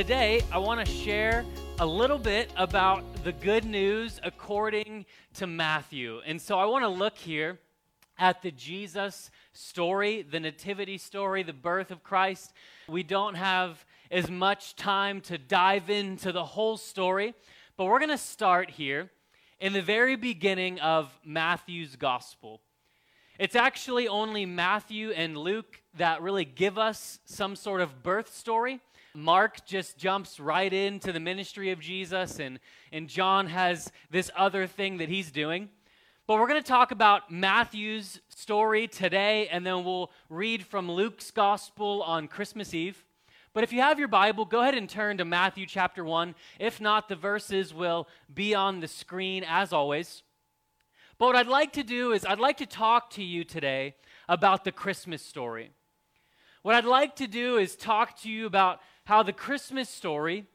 today I want to share a little bit about the good news according to Matthew. And so I want to look here at the Jesus story, the nativity story, the birth of Christ. We don't have as much time to dive into the whole story, but we're going to start here in the very beginning of Matthew's gospel. It's actually only Matthew and Luke that really give us some sort of birth story. Mark just jumps right into the ministry of Jesus, and, and John has this other thing that he's doing. But we're going to talk about Matthew's story today, and then we'll read from Luke's gospel on Christmas Eve. But if you have your Bible, go ahead and turn to Matthew chapter 1. If not, the verses will be on the screen as always. But what I'd like to do is, I'd like to talk to you today about the Christmas story. What I'd like to do is talk to you about how the Christmas story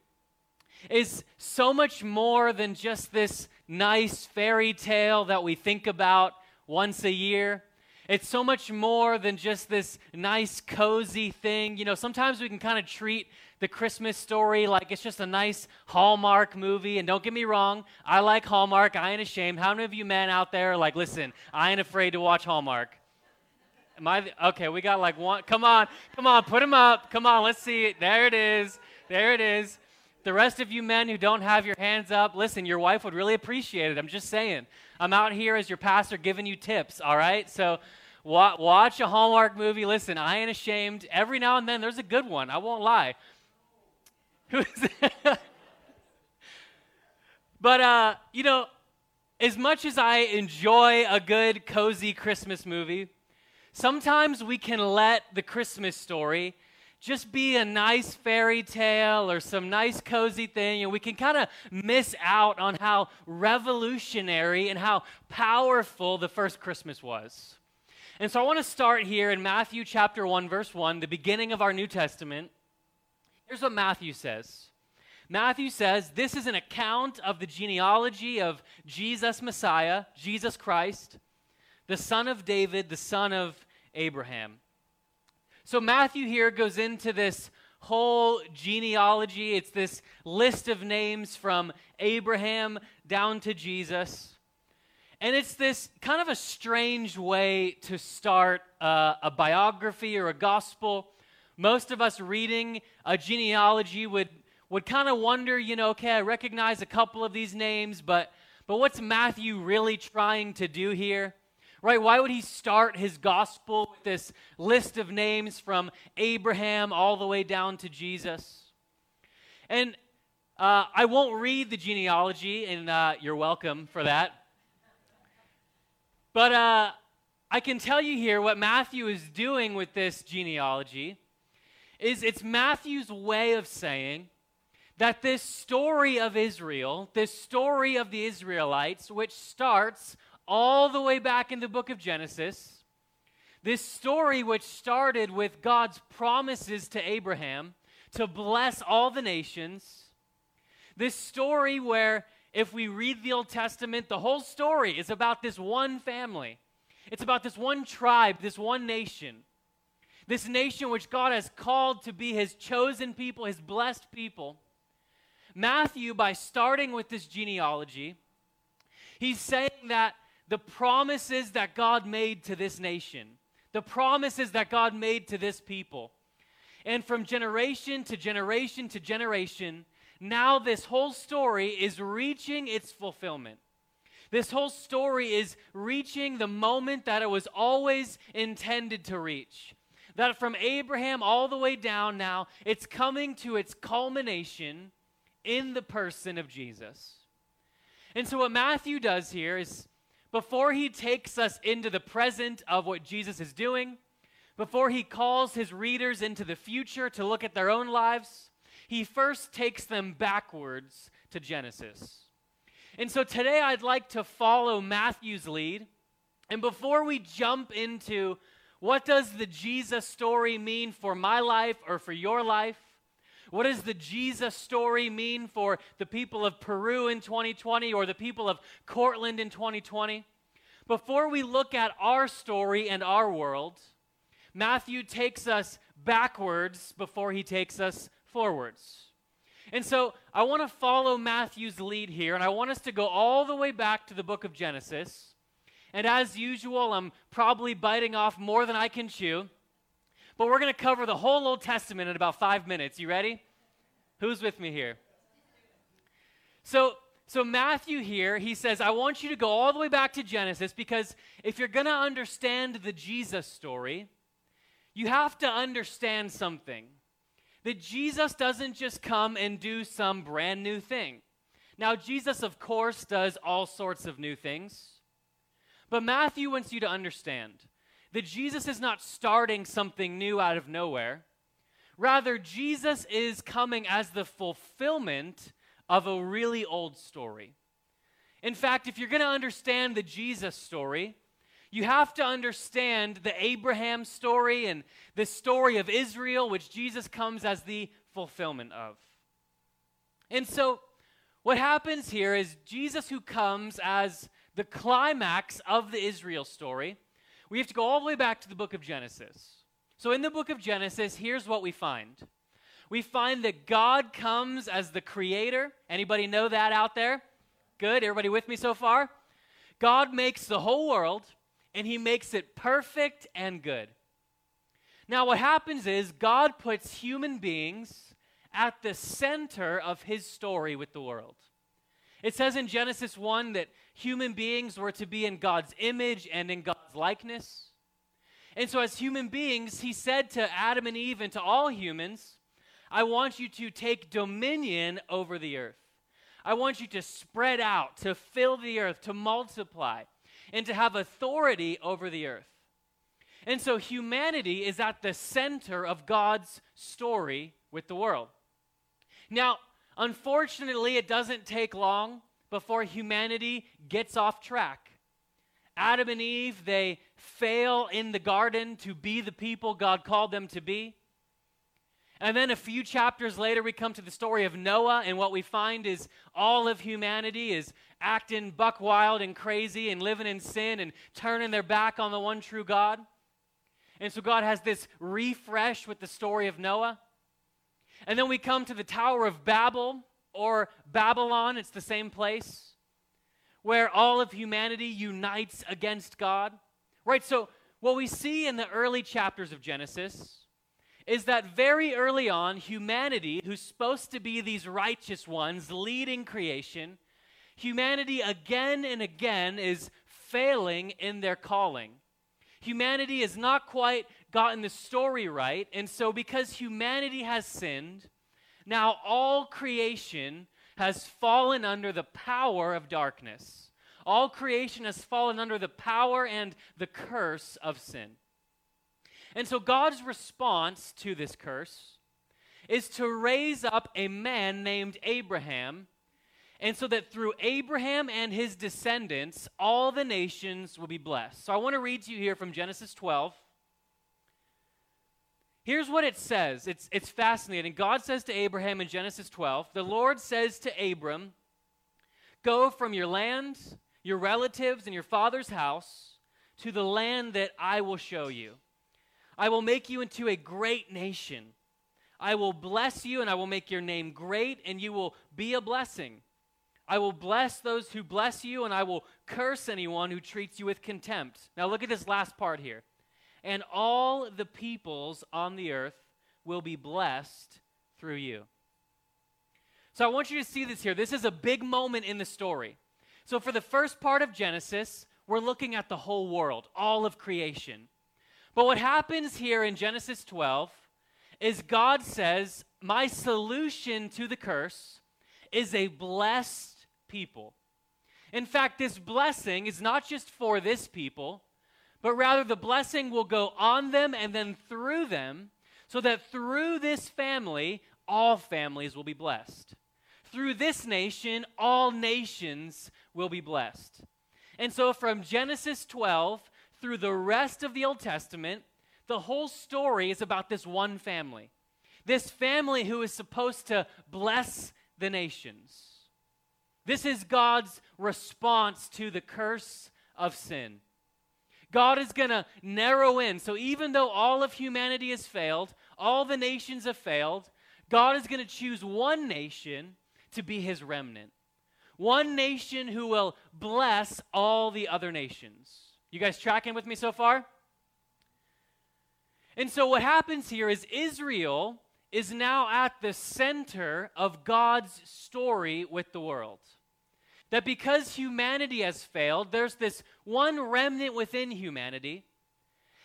is so much more than just this nice fairy tale that we think about once a year. It's so much more than just this nice, cozy thing. You know, sometimes we can kind of treat the Christmas story like it's just a nice Hallmark movie. And don't get me wrong, I like Hallmark. I ain't ashamed. How many of you men out there are like, listen, I ain't afraid to watch Hallmark? Am I the, okay? We got like one. Come on, come on, put them up. Come on, let's see it. There it is. There it is. The rest of you men who don't have your hands up, listen, your wife would really appreciate it. I'm just saying. I'm out here as your pastor giving you tips, all right? So wa- watch a Hallmark movie. Listen, I ain't ashamed. Every now and then there's a good one. I won't lie. Who is but, uh, you know, as much as I enjoy a good, cozy Christmas movie, Sometimes we can let the Christmas story just be a nice fairy tale or some nice cozy thing, and we can kind of miss out on how revolutionary and how powerful the first Christmas was. And so I want to start here in Matthew chapter 1, verse 1, the beginning of our New Testament. Here's what Matthew says. Matthew says, This is an account of the genealogy of Jesus Messiah, Jesus Christ, the son of David, the son of Abraham. So Matthew here goes into this whole genealogy. It's this list of names from Abraham down to Jesus. And it's this kind of a strange way to start uh, a biography or a gospel. Most of us reading a genealogy would, would kind of wonder, you know, okay, I recognize a couple of these names, but, but what's Matthew really trying to do here? Right? Why would he start his gospel with this list of names from Abraham all the way down to Jesus? And uh, I won't read the genealogy, and uh, you're welcome for that. But uh, I can tell you here what Matthew is doing with this genealogy is it's Matthew's way of saying that this story of Israel, this story of the Israelites, which starts all the way back in the book of Genesis. This story, which started with God's promises to Abraham to bless all the nations. This story, where if we read the Old Testament, the whole story is about this one family. It's about this one tribe, this one nation. This nation which God has called to be his chosen people, his blessed people. Matthew, by starting with this genealogy, he's saying that the promises that God made to this nation, the promises that God made to this people. And from generation to generation to generation, now this whole story is reaching its fulfillment. This whole story is reaching the moment that it was always intended to reach. That from Abraham all the way down now, it's coming to its culmination in the person of Jesus. And so, what Matthew does here is before he takes us into the present of what Jesus is doing, before he calls his readers into the future to look at their own lives, he first takes them backwards to Genesis. And so today I'd like to follow Matthew's lead. And before we jump into what does the Jesus story mean for my life or for your life, what does the Jesus story mean for the people of Peru in 2020 or the people of Cortland in 2020? Before we look at our story and our world, Matthew takes us backwards before he takes us forwards. And so I want to follow Matthew's lead here, and I want us to go all the way back to the book of Genesis. And as usual, I'm probably biting off more than I can chew. But we're going to cover the whole Old Testament in about five minutes. You ready? Who's with me here? So, so Matthew here, he says, I want you to go all the way back to Genesis because if you're going to understand the Jesus story, you have to understand something that Jesus doesn't just come and do some brand new thing. Now, Jesus, of course, does all sorts of new things. But Matthew wants you to understand that Jesus is not starting something new out of nowhere. Rather, Jesus is coming as the fulfillment of a really old story. In fact, if you're going to understand the Jesus story, you have to understand the Abraham story and the story of Israel, which Jesus comes as the fulfillment of. And so, what happens here is Jesus, who comes as the climax of the Israel story, we have to go all the way back to the book of Genesis. So, in the book of Genesis, here's what we find we find that God comes as the creator. Anybody know that out there? Good. Everybody with me so far? God makes the whole world and he makes it perfect and good. Now, what happens is God puts human beings at the center of his story with the world. It says in Genesis 1 that human beings were to be in God's image and in God's likeness. And so, as human beings, he said to Adam and Eve and to all humans, I want you to take dominion over the earth. I want you to spread out, to fill the earth, to multiply and to have authority over the earth. And so humanity is at the center of God's story with the world. Now, unfortunately, it doesn't take long before humanity gets off track. Adam and Eve, they fail in the garden to be the people God called them to be. And then a few chapters later, we come to the story of Noah, and what we find is all of humanity is acting buck wild and crazy and living in sin and turning their back on the one true God. And so God has this refresh with the story of Noah. And then we come to the Tower of Babel or Babylon, it's the same place, where all of humanity unites against God. Right? So, what we see in the early chapters of Genesis is that very early on, humanity, who's supposed to be these righteous ones leading creation, humanity again and again is failing in their calling. Humanity has not quite gotten the story right, and so because humanity has sinned, now all creation has fallen under the power of darkness. All creation has fallen under the power and the curse of sin. And so God's response to this curse is to raise up a man named Abraham and so that through Abraham and his descendants, all the nations will be blessed. So I want to read to you here from Genesis 12. Here's what it says it's, it's fascinating. God says to Abraham in Genesis 12, The Lord says to Abram, Go from your land, your relatives, and your father's house to the land that I will show you. I will make you into a great nation. I will bless you, and I will make your name great, and you will be a blessing. I will bless those who bless you, and I will curse anyone who treats you with contempt. Now, look at this last part here. And all the peoples on the earth will be blessed through you. So, I want you to see this here. This is a big moment in the story. So, for the first part of Genesis, we're looking at the whole world, all of creation. But what happens here in Genesis 12 is God says, My solution to the curse is a blessed people. In fact, this blessing is not just for this people, but rather the blessing will go on them and then through them, so that through this family, all families will be blessed. Through this nation, all nations will be blessed. And so from Genesis 12 through the rest of the Old Testament, the whole story is about this one family. This family who is supposed to bless the nations. This is God's response to the curse of sin. God is going to narrow in. So even though all of humanity has failed, all the nations have failed, God is going to choose one nation to be his remnant. One nation who will bless all the other nations. You guys tracking with me so far? And so, what happens here is Israel is now at the center of God's story with the world. That because humanity has failed, there's this one remnant within humanity,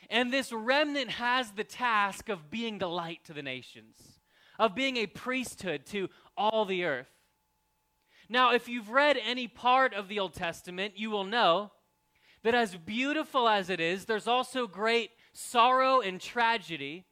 and this remnant has the task of being the light to the nations, of being a priesthood to all the earth. Now, if you've read any part of the Old Testament, you will know that as beautiful as it is, there's also great sorrow and tragedy.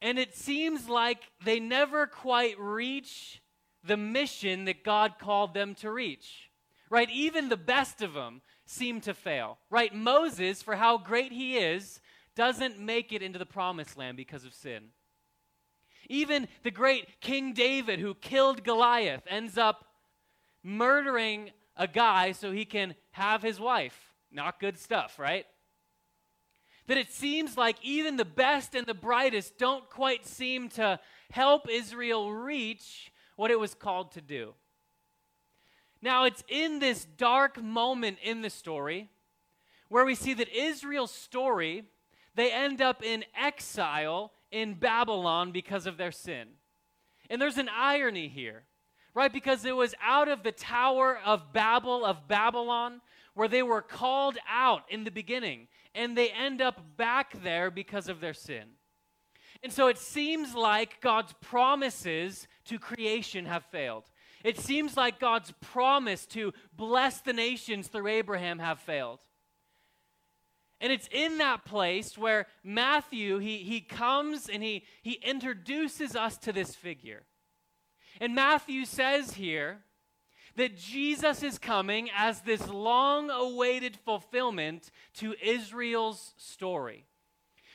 And it seems like they never quite reach the mission that God called them to reach. Right? Even the best of them seem to fail. Right? Moses, for how great he is, doesn't make it into the promised land because of sin. Even the great King David, who killed Goliath, ends up murdering a guy so he can have his wife. Not good stuff, right? That it seems like even the best and the brightest don't quite seem to help Israel reach what it was called to do. Now, it's in this dark moment in the story where we see that Israel's story, they end up in exile in Babylon because of their sin. And there's an irony here, right? Because it was out of the Tower of Babel, of Babylon, where they were called out in the beginning, and they end up back there because of their sin. And so it seems like God's promises to creation have failed. It seems like God's promise to bless the nations through Abraham have failed. And it's in that place where Matthew, he, he comes and he, he introduces us to this figure. And Matthew says here that Jesus is coming as this long awaited fulfillment to Israel's story.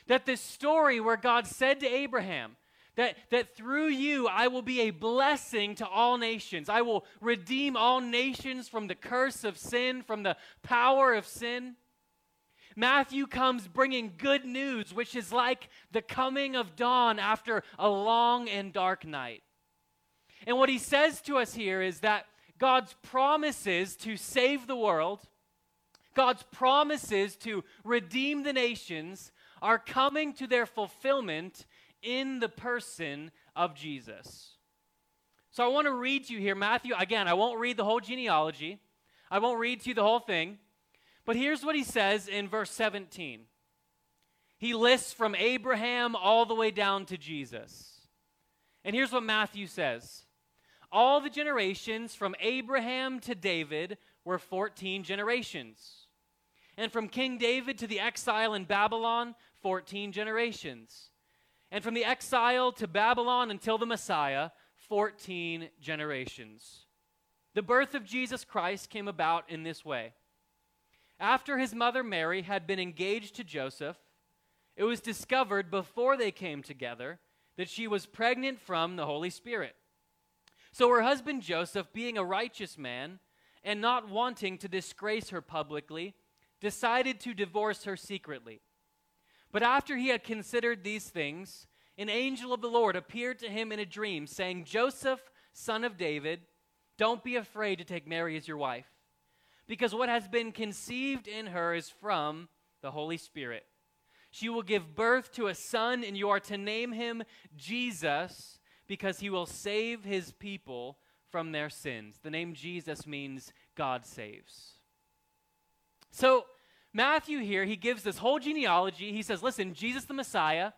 That this story where God said to Abraham, that, that through you I will be a blessing to all nations. I will redeem all nations from the curse of sin, from the power of sin. Matthew comes bringing good news, which is like the coming of dawn after a long and dark night. And what he says to us here is that God's promises to save the world, God's promises to redeem the nations, are coming to their fulfillment in the person of Jesus. So I want to read to you here, Matthew. Again, I won't read the whole genealogy, I won't read to you the whole thing. But here's what he says in verse 17. He lists from Abraham all the way down to Jesus. And here's what Matthew says All the generations from Abraham to David were 14 generations. And from King David to the exile in Babylon, 14 generations. And from the exile to Babylon until the Messiah, 14 generations. The birth of Jesus Christ came about in this way. After his mother Mary had been engaged to Joseph, it was discovered before they came together that she was pregnant from the Holy Spirit. So her husband Joseph, being a righteous man and not wanting to disgrace her publicly, decided to divorce her secretly. But after he had considered these things, an angel of the Lord appeared to him in a dream, saying, Joseph, son of David, don't be afraid to take Mary as your wife, because what has been conceived in her is from the Holy Spirit. She will give birth to a son, and you are to name him Jesus, because he will save his people from their sins. The name Jesus means God saves. So, Matthew here, he gives this whole genealogy. He says, listen, Jesus the Messiah,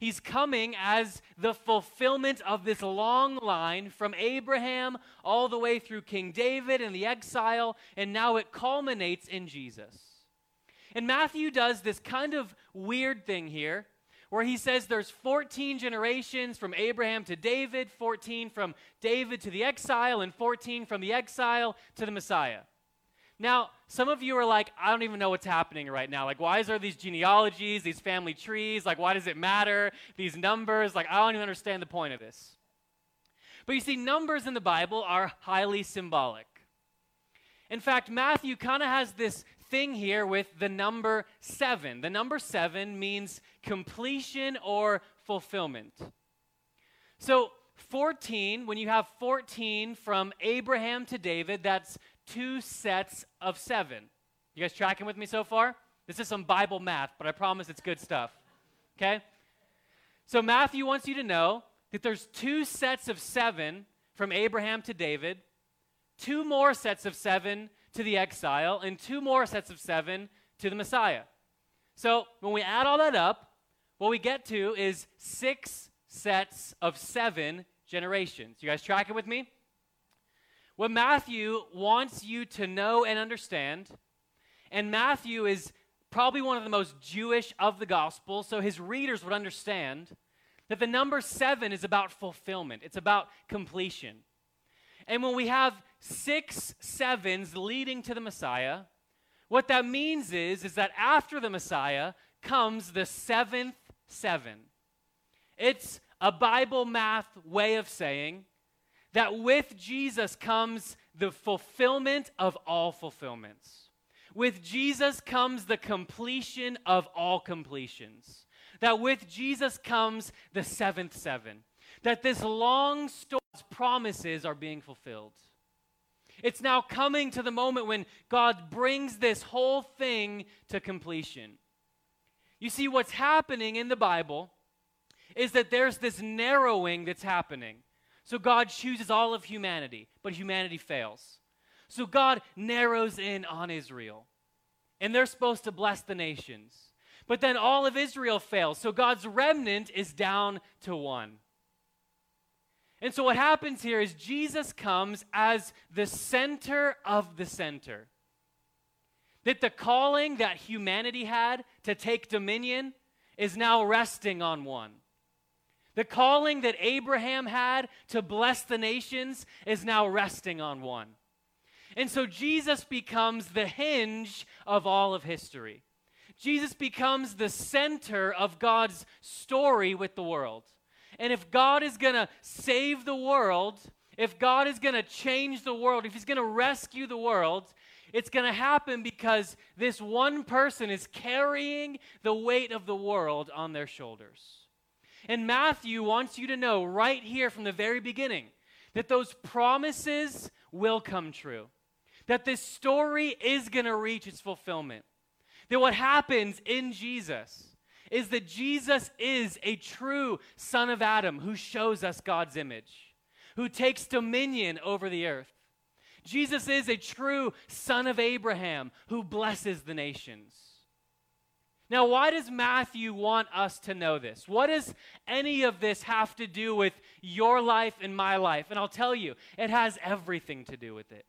he's coming as the fulfillment of this long line from Abraham all the way through King David and the exile, and now it culminates in Jesus. And Matthew does this kind of weird thing here where he says there's 14 generations from Abraham to David, 14 from David to the exile, and 14 from the exile to the Messiah. Now, some of you are like, I don't even know what's happening right now. Like, why is there these genealogies, these family trees? Like, why does it matter? These numbers? Like, I don't even understand the point of this. But you see, numbers in the Bible are highly symbolic. In fact, Matthew kind of has this thing here with the number seven. The number seven means completion or fulfillment. So, 14, when you have 14 from Abraham to David, that's two sets of seven. You guys tracking with me so far? This is some Bible math, but I promise it's good stuff. Okay? So, Matthew wants you to know that there's two sets of seven from Abraham to David, two more sets of seven to the exile, and two more sets of seven to the Messiah. So, when we add all that up, what we get to is six sets of seven generations. You guys tracking with me? What Matthew wants you to know and understand, and Matthew is probably one of the most Jewish of the gospel, so his readers would understand that the number seven is about fulfillment, it's about completion. And when we have six sevens leading to the Messiah, what that means is, is that after the Messiah comes the seventh seven. It's a Bible math way of saying that with Jesus comes the fulfillment of all fulfillments. With Jesus comes the completion of all completions. That with Jesus comes the seventh seven. That this long story's promises are being fulfilled. It's now coming to the moment when God brings this whole thing to completion. You see, what's happening in the Bible is that there's this narrowing that's happening. So God chooses all of humanity, but humanity fails. So God narrows in on Israel. And they're supposed to bless the nations. But then all of Israel fails. So God's remnant is down to one. And so what happens here is Jesus comes as the center of the center. That the calling that humanity had to take dominion is now resting on one. The calling that Abraham had to bless the nations is now resting on one. And so Jesus becomes the hinge of all of history. Jesus becomes the center of God's story with the world. And if God is going to save the world, if God is going to change the world, if He's going to rescue the world, it's going to happen because this one person is carrying the weight of the world on their shoulders. And Matthew wants you to know right here from the very beginning that those promises will come true, that this story is going to reach its fulfillment. That what happens in Jesus is that Jesus is a true son of Adam who shows us God's image, who takes dominion over the earth. Jesus is a true son of Abraham who blesses the nations. Now, why does Matthew want us to know this? What does any of this have to do with your life and my life? And I'll tell you, it has everything to do with it.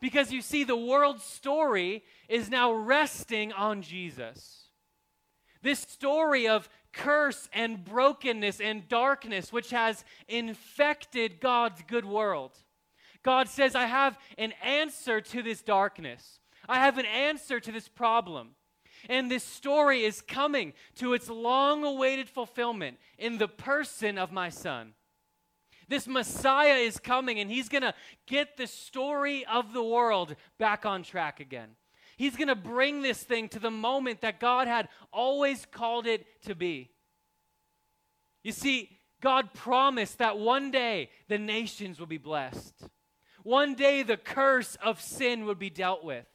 Because you see, the world's story is now resting on Jesus. This story of curse and brokenness and darkness, which has infected God's good world. God says, I have an answer to this darkness. I have an answer to this problem. And this story is coming to its long awaited fulfillment in the person of my son. This Messiah is coming, and he's going to get the story of the world back on track again. He's going to bring this thing to the moment that God had always called it to be. You see, God promised that one day the nations would be blessed. One day the curse of sin would be dealt with.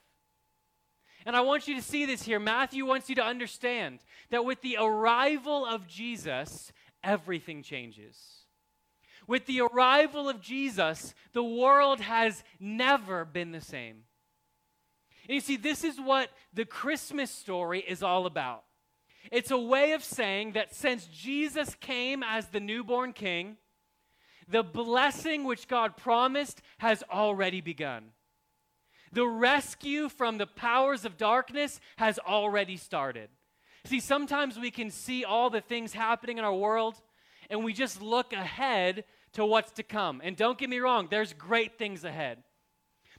And I want you to see this here. Matthew wants you to understand that with the arrival of Jesus, everything changes. With the arrival of Jesus, the world has never been the same. And you see, this is what the Christmas story is all about. It's a way of saying that since Jesus came as the newborn king, the blessing which God promised has already begun. The rescue from the powers of darkness has already started. See, sometimes we can see all the things happening in our world and we just look ahead to what's to come. And don't get me wrong, there's great things ahead.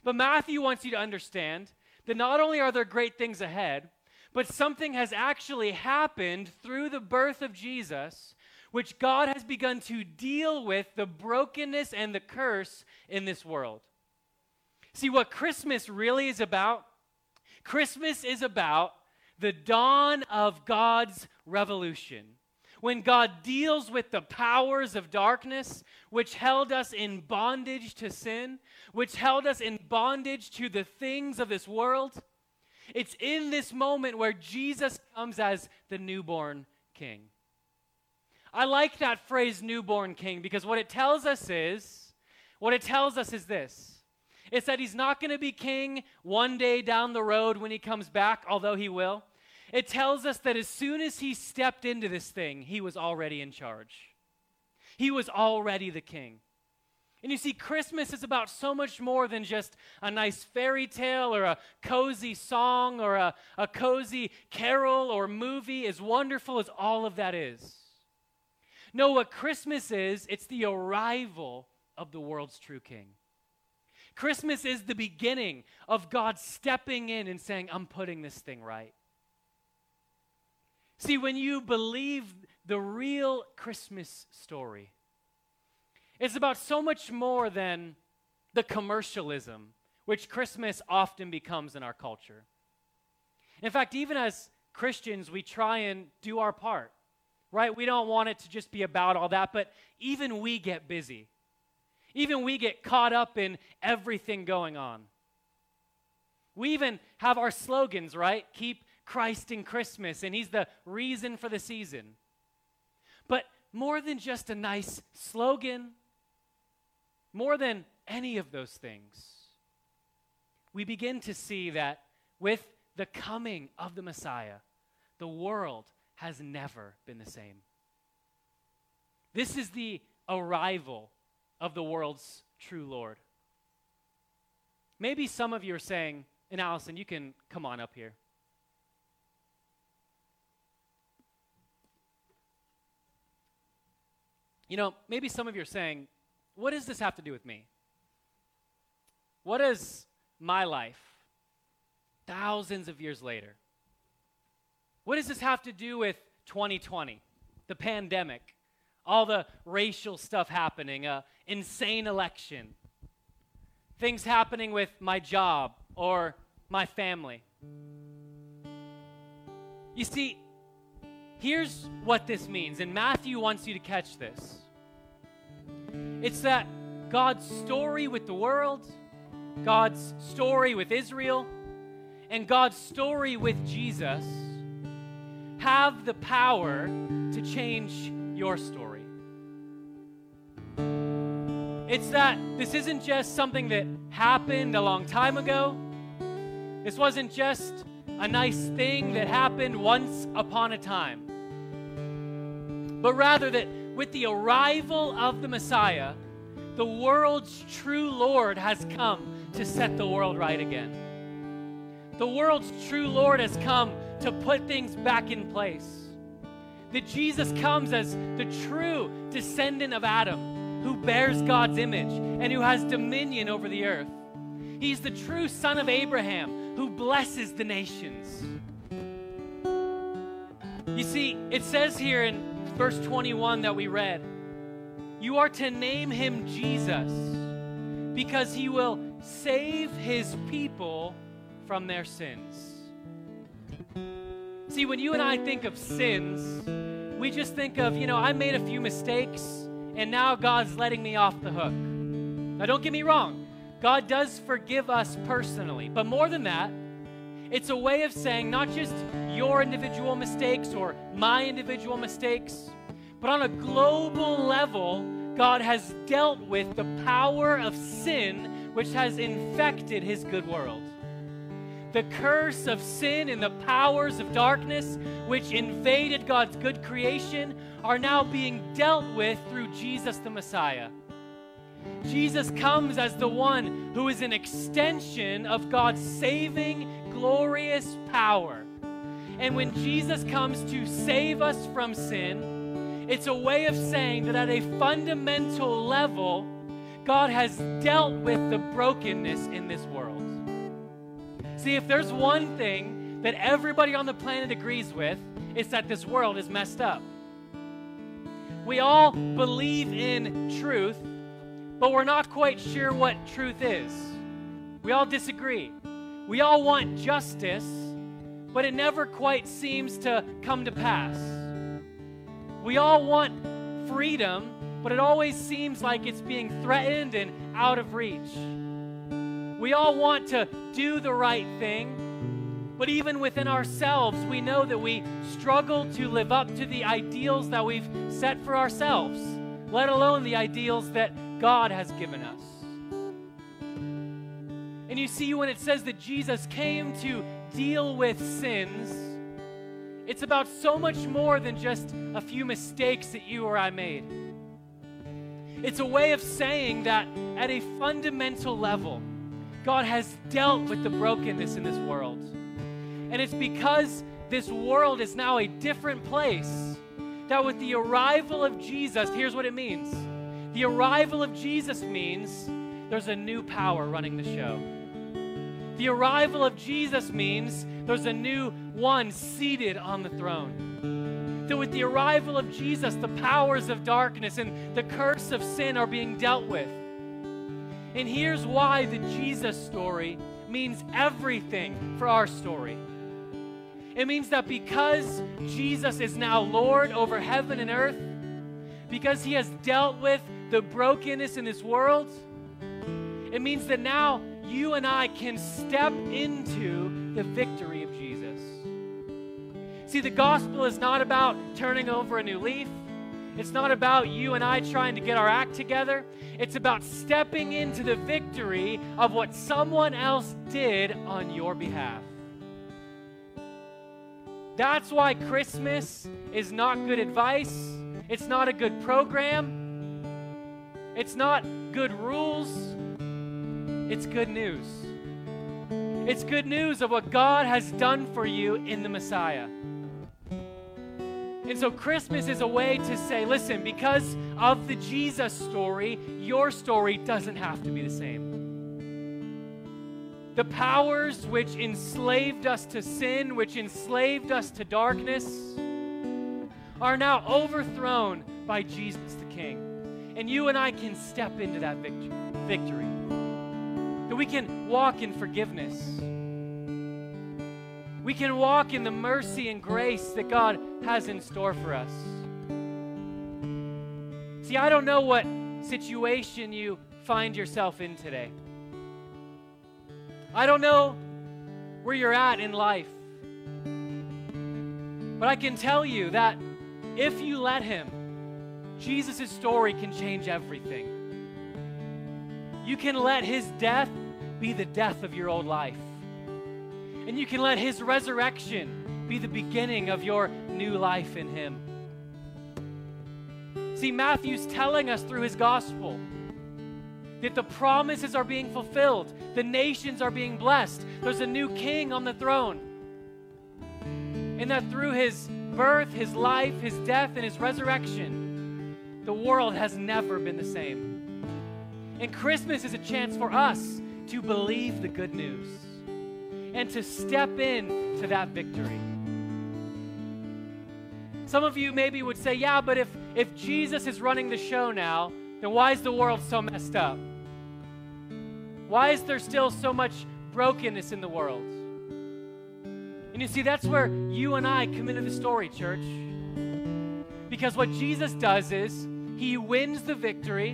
But Matthew wants you to understand that not only are there great things ahead, but something has actually happened through the birth of Jesus, which God has begun to deal with the brokenness and the curse in this world. See, what Christmas really is about? Christmas is about the dawn of God's revolution. when God deals with the powers of darkness, which held us in bondage to sin, which held us in bondage to the things of this world, it's in this moment where Jesus comes as the newborn king. I like that phrase, newborn king, because what it tells us is, what it tells us is this. It's that he's not going to be king one day down the road when he comes back, although he will. It tells us that as soon as he stepped into this thing, he was already in charge. He was already the king. And you see, Christmas is about so much more than just a nice fairy tale or a cozy song or a, a cozy carol or movie, as wonderful as all of that is. No, what Christmas is, it's the arrival of the world's true king. Christmas is the beginning of God stepping in and saying, I'm putting this thing right. See, when you believe the real Christmas story, it's about so much more than the commercialism which Christmas often becomes in our culture. In fact, even as Christians, we try and do our part, right? We don't want it to just be about all that, but even we get busy. Even we get caught up in everything going on. We even have our slogans, right? Keep Christ in Christmas, and He's the reason for the season. But more than just a nice slogan, more than any of those things, we begin to see that with the coming of the Messiah, the world has never been the same. This is the arrival of the world's true Lord. Maybe some of you are saying, and Allison, you can come on up here. You know, maybe some of you are saying, what does this have to do with me? What is my life thousands of years later? What does this have to do with 2020, the pandemic, all the racial stuff happening, a insane election, things happening with my job or my family? You see, Here's what this means, and Matthew wants you to catch this it's that God's story with the world, God's story with Israel, and God's story with Jesus have the power to change your story. It's that this isn't just something that happened a long time ago. This wasn't just a nice thing that happened once upon a time. But rather that with the arrival of the Messiah, the world's true Lord has come to set the world right again. The world's true Lord has come to put things back in place. That Jesus comes as the true descendant of Adam, who bears God's image and who has dominion over the earth. He's the true son of Abraham who blesses the nations. You see, it says here in verse 21 that we read, you are to name him Jesus because he will save his people from their sins. See, when you and I think of sins, we just think of, you know, I made a few mistakes and now God's letting me off the hook. Now, don't get me wrong, God does forgive us personally, but more than that, it's a way of saying not just your individual mistakes or my individual mistakes, but on a global level, God has dealt with the power of sin which has infected his good world. The curse of sin and the powers of darkness which invaded God's good creation are now being dealt with through Jesus the Messiah. Jesus comes as the one who is an extension of God's saving, glorious power. And when Jesus comes to save us from sin, it's a way of saying that at a fundamental level, God has dealt with the brokenness in this world. See, if there's one thing that everybody on the planet agrees with, it's that this world is messed up. We all believe in truth, but we're not quite sure what truth is. We all disagree. We all want justice, but it never quite seems to come to pass. We all want freedom, but it always seems like it's being threatened and out of reach. We all want to do the right thing, but even within ourselves, we know that we struggle to live up to the ideals that we've set for ourselves, let alone the ideals that God has given us. And you see, when it says that Jesus came to deal with sins, it's about so much more than just a few mistakes that you or I made. It's a way of saying that at a fundamental level, God has dealt with the brokenness in this world. And it's because this world is now a different place that with the arrival of Jesus, here's what it means the arrival of Jesus means there's a new power running the show. The arrival of Jesus means there's a new one seated on the throne. That with the arrival of Jesus, the powers of darkness and the curse of sin are being dealt with. And here's why the Jesus story means everything for our story. It means that because Jesus is now Lord over heaven and earth, because he has dealt with the brokenness in this world, it means that now you and I can step into the victory of Jesus. See, the gospel is not about turning over a new leaf. It's not about you and I trying to get our act together. It's about stepping into the victory of what someone else did on your behalf. That's why Christmas is not good advice. It's not a good program. It's not good rules. It's good news. It's good news of what God has done for you in the Messiah. And so Christmas is a way to say, listen, because of the Jesus story, your story doesn't have to be the same. The powers which enslaved us to sin, which enslaved us to darkness, are now overthrown by Jesus the King. And you and I can step into that victory that we can walk in forgiveness. We can walk in the mercy and grace that God has in store for us. See, I don't know what situation you find yourself in today. I don't know where you're at in life. But I can tell you that if you let Him, Jesus' story can change everything. You can let his death be the death of your old life. And you can let his resurrection be the beginning of your new life in him. See, Matthew's telling us through his gospel that the promises are being fulfilled, the nations are being blessed, there's a new king on the throne. And that through his birth, his life, his death, and his resurrection, the world has never been the same. And Christmas is a chance for us to believe the good news and to step into that victory. Some of you maybe would say, yeah, but if, if Jesus is running the show now, then why is the world so messed up? Why is there still so much brokenness in the world? And you see, that's where you and I come into the story, church. Because what Jesus does is he wins the victory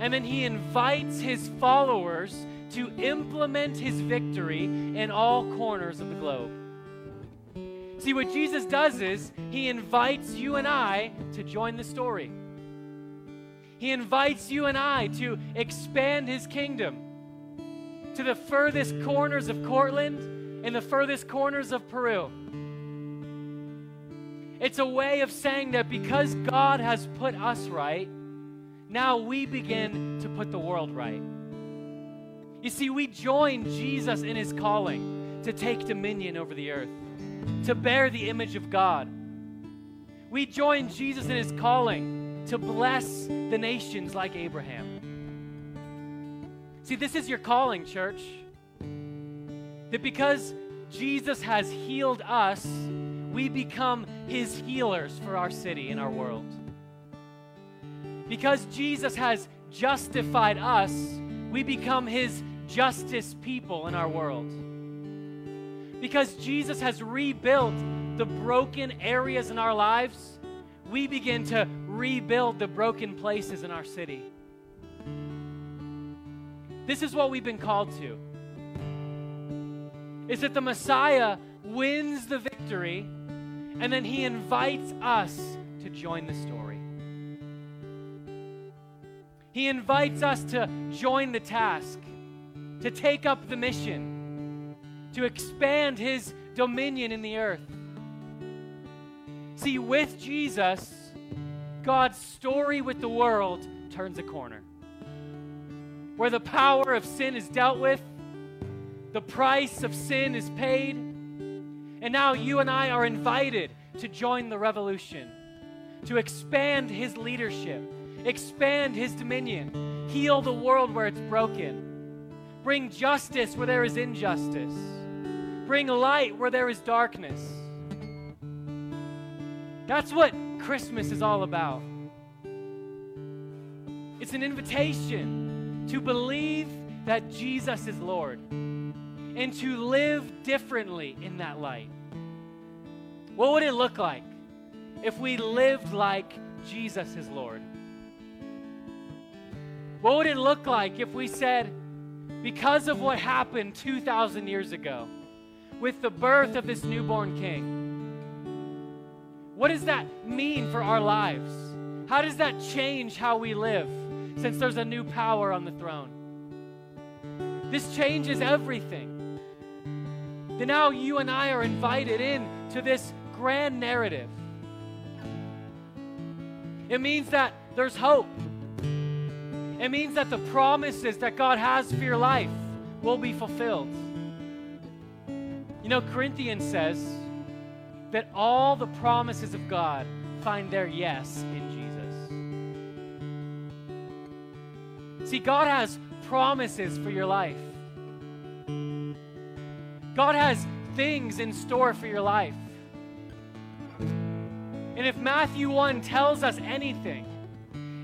and then he invites his followers to implement his victory in all corners of the globe. See, what Jesus does is he invites you and I to join the story. He invites you and I to expand his kingdom to the furthest corners of Cortland and the furthest corners of Peru. It's a way of saying that because God has put us right, now we begin to put the world right. You see, we join Jesus in his calling to take dominion over the earth, to bear the image of God. We join Jesus in his calling to bless the nations like Abraham. See, this is your calling, church. That because Jesus has healed us, we become his healers for our city and our world. Because Jesus has justified us, we become his justice people in our world. Because Jesus has rebuilt the broken areas in our lives, we begin to rebuild the broken places in our city. This is what we've been called to. Is that the Messiah wins the victory and then he invites us to join the story. He invites us to join the task, to take up the mission, to expand his dominion in the earth. See, with Jesus, God's story with the world turns a corner where the power of sin is dealt with, the price of sin is paid, and now you and I are invited to join the revolution, to expand his leadership, expand his dominion, heal the world where it's broken, bring justice where there is injustice, bring light where there is darkness. That's what Christmas is all about. It's an invitation to believe that Jesus is Lord and to live differently in that light. What would it look like if we lived like Jesus is Lord? What would it look like if we said, because of what happened 2,000 years ago with the birth of this newborn king, what does that mean for our lives? How does that change how we live? since there's a new power on the throne. This changes everything. Then now you and I are invited in to this grand narrative. It means that there's hope. It means that the promises that God has for your life will be fulfilled. You know, Corinthians says that all the promises of God find their yes in Jesus. See, God has promises for your life. God has things in store for your life. And if Matthew 1 tells us anything,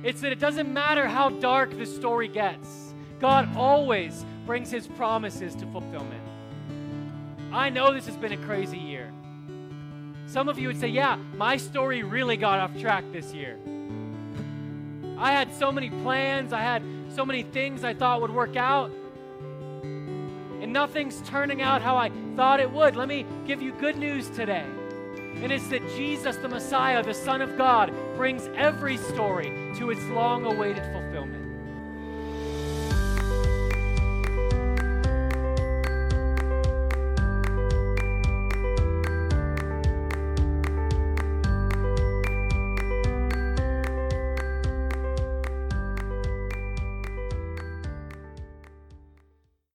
it's that it doesn't matter how dark the story gets, God always brings his promises to fulfillment. I know this has been a crazy year. Some of you would say, Yeah, my story really got off track this year. I had so many plans, I had so many things I thought would work out. And nothing's turning out how I thought it would. Let me give you good news today. And it's that Jesus, the Messiah, the Son of God, brings every story to its long awaited fulfillment.